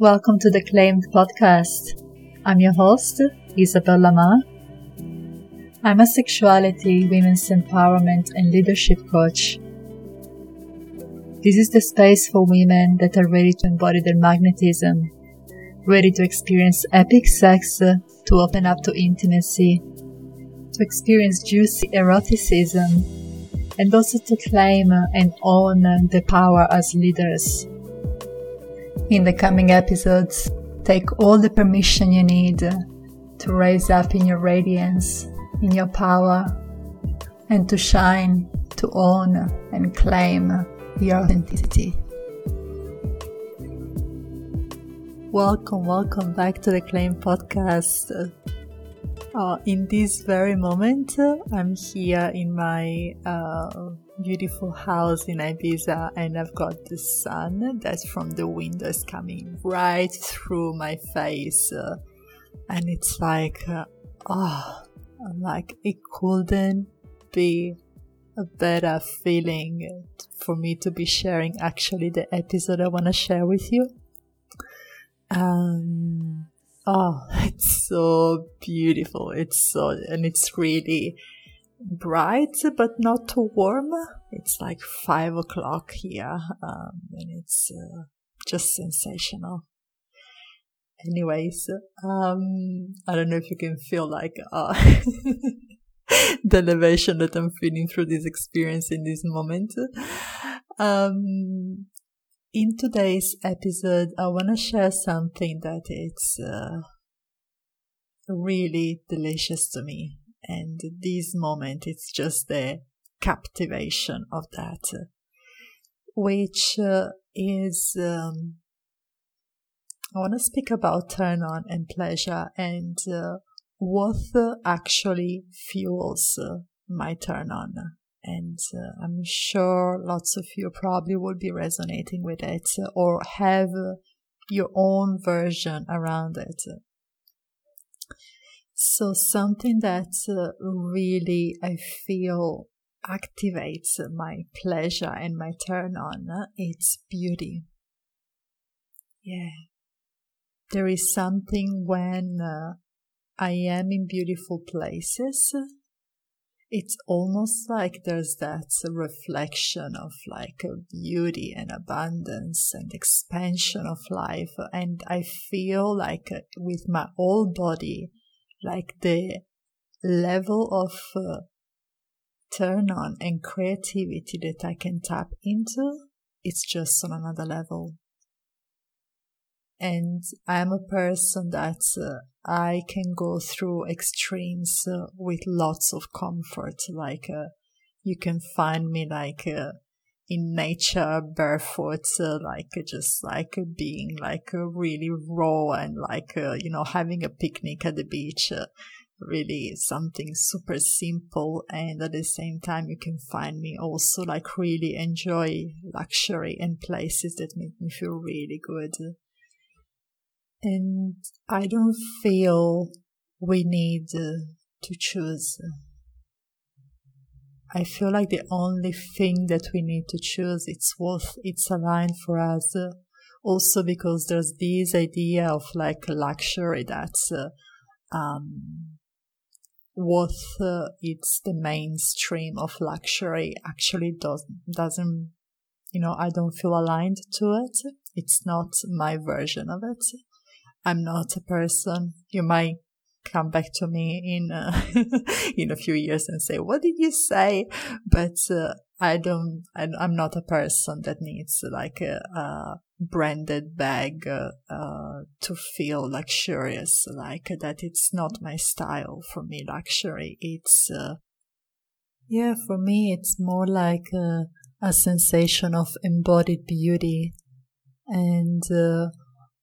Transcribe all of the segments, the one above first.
Welcome to the Claimed podcast. I'm your host, Isabel Lamar. I'm a sexuality, women's empowerment, and leadership coach. This is the space for women that are ready to embody their magnetism, ready to experience epic sex, to open up to intimacy, to experience juicy eroticism, and also to claim and own the power as leaders. In the coming episodes, take all the permission you need to raise up in your radiance, in your power, and to shine, to own and claim your authenticity. Welcome, welcome back to the Claim Podcast. Uh, in this very moment, uh, I'm here in my uh, beautiful house in Ibiza and I've got the sun that's from the windows coming right through my face. Uh, and it's like, uh, oh, I'm like, it couldn't be a better feeling for me to be sharing actually the episode I want to share with you. Um, oh, it's so beautiful. It's so, and it's really bright, but not too warm. It's like five o'clock here, um, and it's uh, just sensational. Anyways, um, I don't know if you can feel like uh, the elevation that I'm feeling through this experience in this moment. Um, in today's episode, I want to share something that it's uh, really delicious to me. And this moment, it's just the captivation of that, which uh, is, um, I want to speak about turn on and pleasure and uh, what actually fuels uh, my turn on and uh, I'm sure lots of you probably will be resonating with it or have your own version around it. So something that uh, really I feel activates my pleasure and my turn on, it's beauty. Yeah. There is something when uh, I am in beautiful places it's almost like there's that reflection of like a beauty and abundance and expansion of life. And I feel like uh, with my whole body, like the level of uh, turn on and creativity that I can tap into, it's just on another level and I'm a person that uh, I can go through extremes uh, with lots of comfort. Like uh, you can find me like uh, in nature barefoot, uh, like just like being like really raw and like you know having a picnic at the beach. really something super simple and at the same time you can find me also like really enjoy luxury and places that make me feel really good and I don't feel we need uh, to choose. I feel like the only thing that we need to choose it's worth it's aligned for us. Also because there's this idea of like luxury that's uh, um, what uh, it's the mainstream of luxury actually does doesn't you know I don't feel aligned to it. It's not my version of it. I'm not a person. You might come back to me in uh, in a few years and say, "What did you say?" But uh, I don't. I, am not a person that needs like a, a branded bag uh, uh, to feel luxurious. Like that, it's not my style. For me, luxury. It's uh, yeah. For me, it's more like a, a sensation of embodied beauty and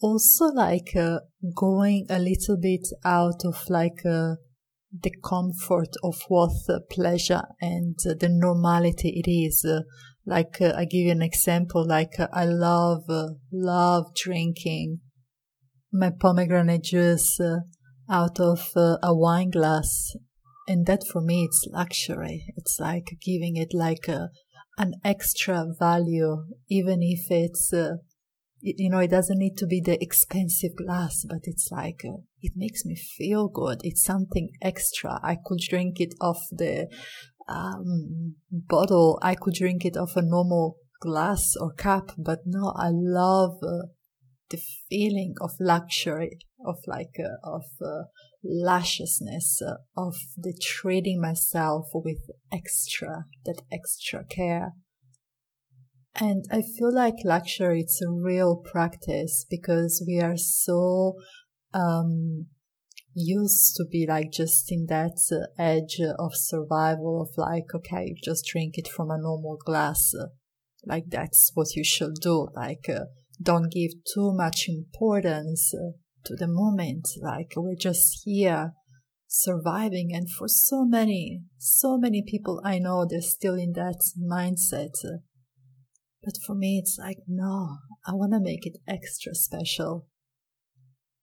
also like uh, going a little bit out of like uh, the comfort of what uh, pleasure and uh, the normality it is. Uh, like uh, I give you an example, like I love, love drinking my pomegranate juice out of a wine glass. And that for me, it's luxury. It's like giving it like an extra value, even if it's you know, it doesn't need to be the expensive glass, but it's like, uh, it makes me feel good. It's something extra. I could drink it off the um, bottle. I could drink it off a normal glass or cup, but no, I love uh, the feeling of luxury, of like, uh, of uh, lusciousness, uh, of the treating myself with extra, that extra care. And I feel like luxury, it's a real practice because we are so, um, used to be like just in that uh, edge of survival of like, okay, just drink it from a normal glass. like that's what you should do. Like, uh, don't give too much importance uh, to the moment. Like we're just here surviving. And for so many, so many people I know, they're still in that mindset. But for me, it's like, no, I want to make it extra special.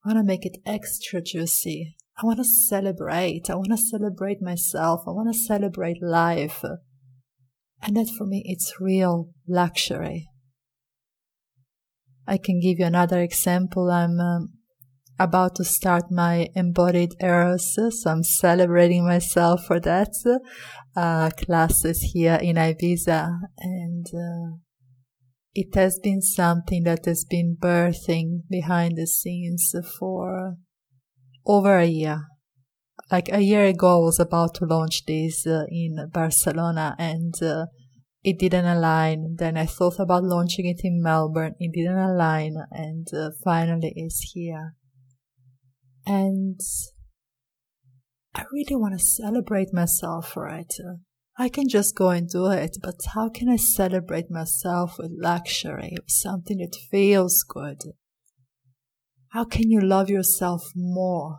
I want to make it extra juicy. I want to celebrate. I want to celebrate myself. I want to celebrate life. And that for me, it's real luxury. I can give you another example. I'm um, about to start my embodied eros, so I'm celebrating myself for that uh, classes here in Ibiza, and uh, it has been something that has been birthing behind the scenes for over a year. Like a year ago, I was about to launch this uh, in Barcelona, and uh, it didn't align. Then I thought about launching it in Melbourne. It didn't align, and uh, finally, it's here. And I really want to celebrate myself for it. I can just go and do it, but how can I celebrate myself with luxury, with something that feels good? How can you love yourself more?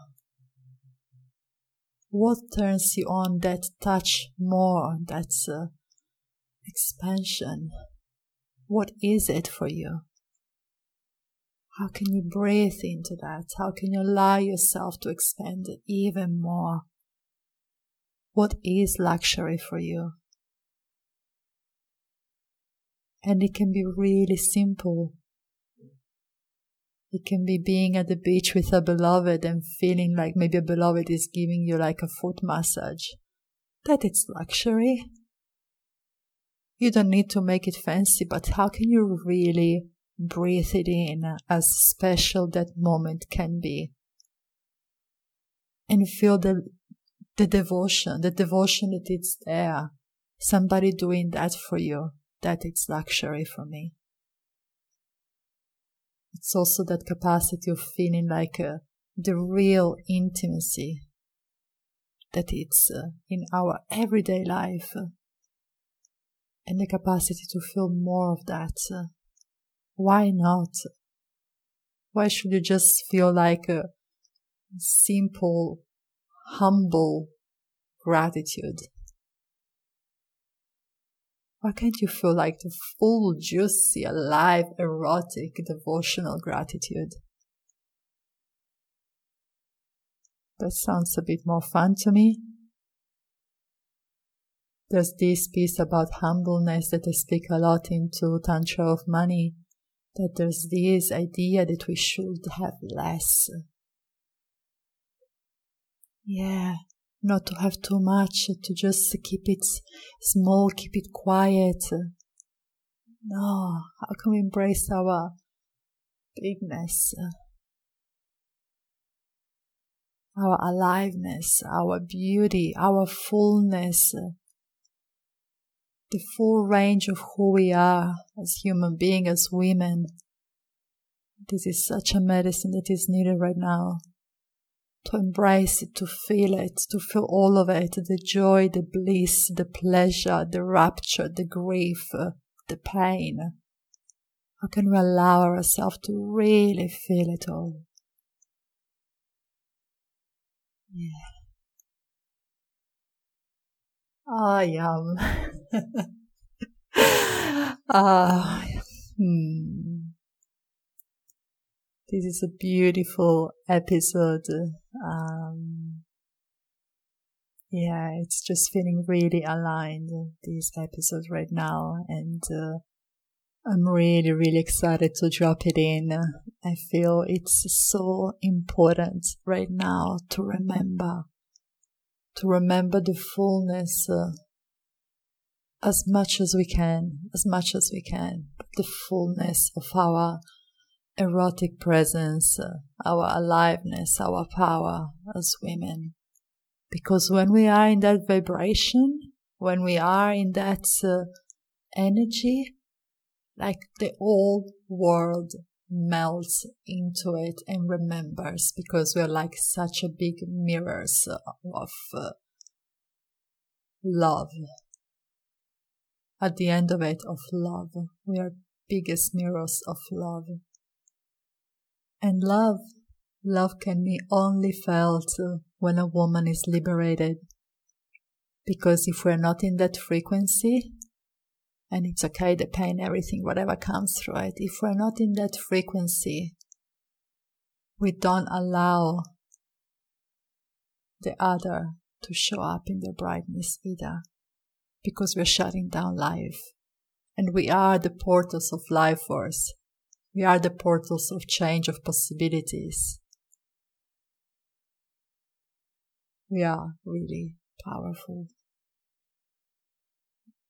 What turns you on that touch more? that uh, expansion. What is it for you? How can you breathe into that? How can you allow yourself to expand even more? What is luxury for you? And it can be really simple. It can be being at the beach with a beloved and feeling like maybe a beloved is giving you like a foot massage. That it's luxury. You don't need to make it fancy, but how can you really breathe it in as special that moment can be? And feel the, the devotion, the devotion that it's there. Somebody doing that for you, that it's luxury for me. It's also that capacity of feeling like uh, the real intimacy that it's uh, in our everyday life uh, and the capacity to feel more of that. Uh, why not? Why should you just feel like a simple, humble gratitude? Why can't you feel like the full, juicy, alive, erotic, devotional gratitude? That sounds a bit more fun to me. There's this piece about humbleness that I speak a lot into Tantra of Money, that there's this idea that we should have less. Yeah, not to have too much, to just keep it small, keep it quiet. No, how can we embrace our bigness, our aliveness, our beauty, our fullness, the full range of who we are as human beings, as women. This is such a medicine that is needed right now to embrace it, to feel it, to feel all of it the joy, the bliss, the pleasure, the rapture, the grief, uh, the pain. How can we allow ourselves to really feel it all? Yeah. Ah, yum. ah, hmm. This is a beautiful episode. Um, yeah, it's just feeling really aligned, this episode right now. And uh, I'm really, really excited to drop it in. I feel it's so important right now to remember, to remember the fullness uh, as much as we can, as much as we can, the fullness of our erotic presence, uh, our aliveness, our power as women. Because when we are in that vibration, when we are in that uh, energy, like the whole world melts into it and remembers because we're like such a big mirrors of uh, love. At the end of it, of love. We are biggest mirrors of love. And love, love can be only felt when a woman is liberated. Because if we're not in that frequency, and it's okay, the pain, everything, whatever comes through it, if we're not in that frequency, we don't allow the other to show up in their brightness either, because we're shutting down life. And we are the portals of life force. We are the portals of change of possibilities. We are really powerful.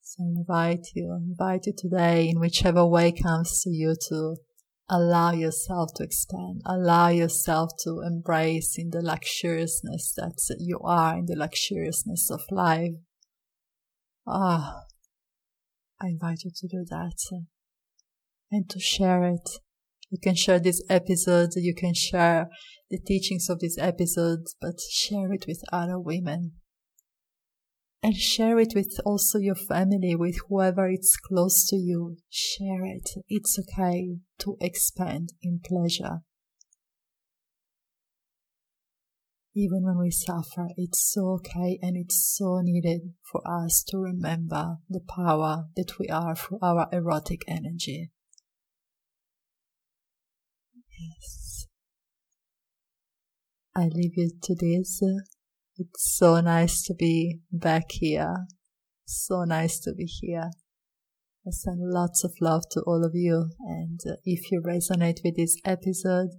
So I invite you, I invite you today in whichever way comes to you to allow yourself to expand, allow yourself to embrace in the luxuriousness that you are, in the luxuriousness of life. Ah, I invite you to do that and to share it. You can share this episode, you can share the teachings of this episode, but share it with other women. And share it with also your family, with whoever is close to you. Share it. It's okay to expand in pleasure. Even when we suffer, it's so okay and it's so needed for us to remember the power that we are for our erotic energy. Yes. I leave you to this. It's so nice to be back here. So nice to be here. I send lots of love to all of you. And if you resonate with this episode,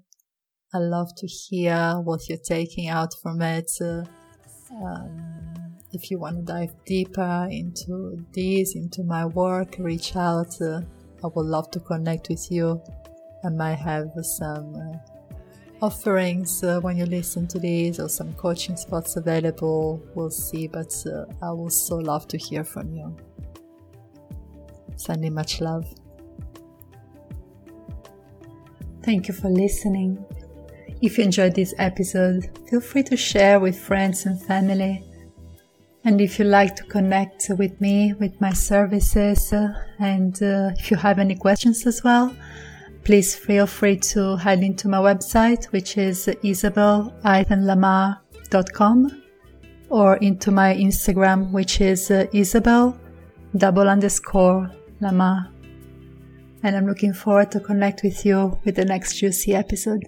I love to hear what you're taking out from it. Um, if you want to dive deeper into this, into my work, reach out. Uh, I would love to connect with you. I might have some uh, offerings uh, when you listen to this or some coaching spots available. We'll see, but uh, I would so love to hear from you. Sending much love. Thank you for listening. If you enjoyed this episode, feel free to share with friends and family. And if you'd like to connect with me, with my services, and uh, if you have any questions as well, please feel free to head into my website, which is isabel-lamar.com or into my Instagram, which is uh, isabel double underscore lamar. And I'm looking forward to connect with you with the next juicy episode.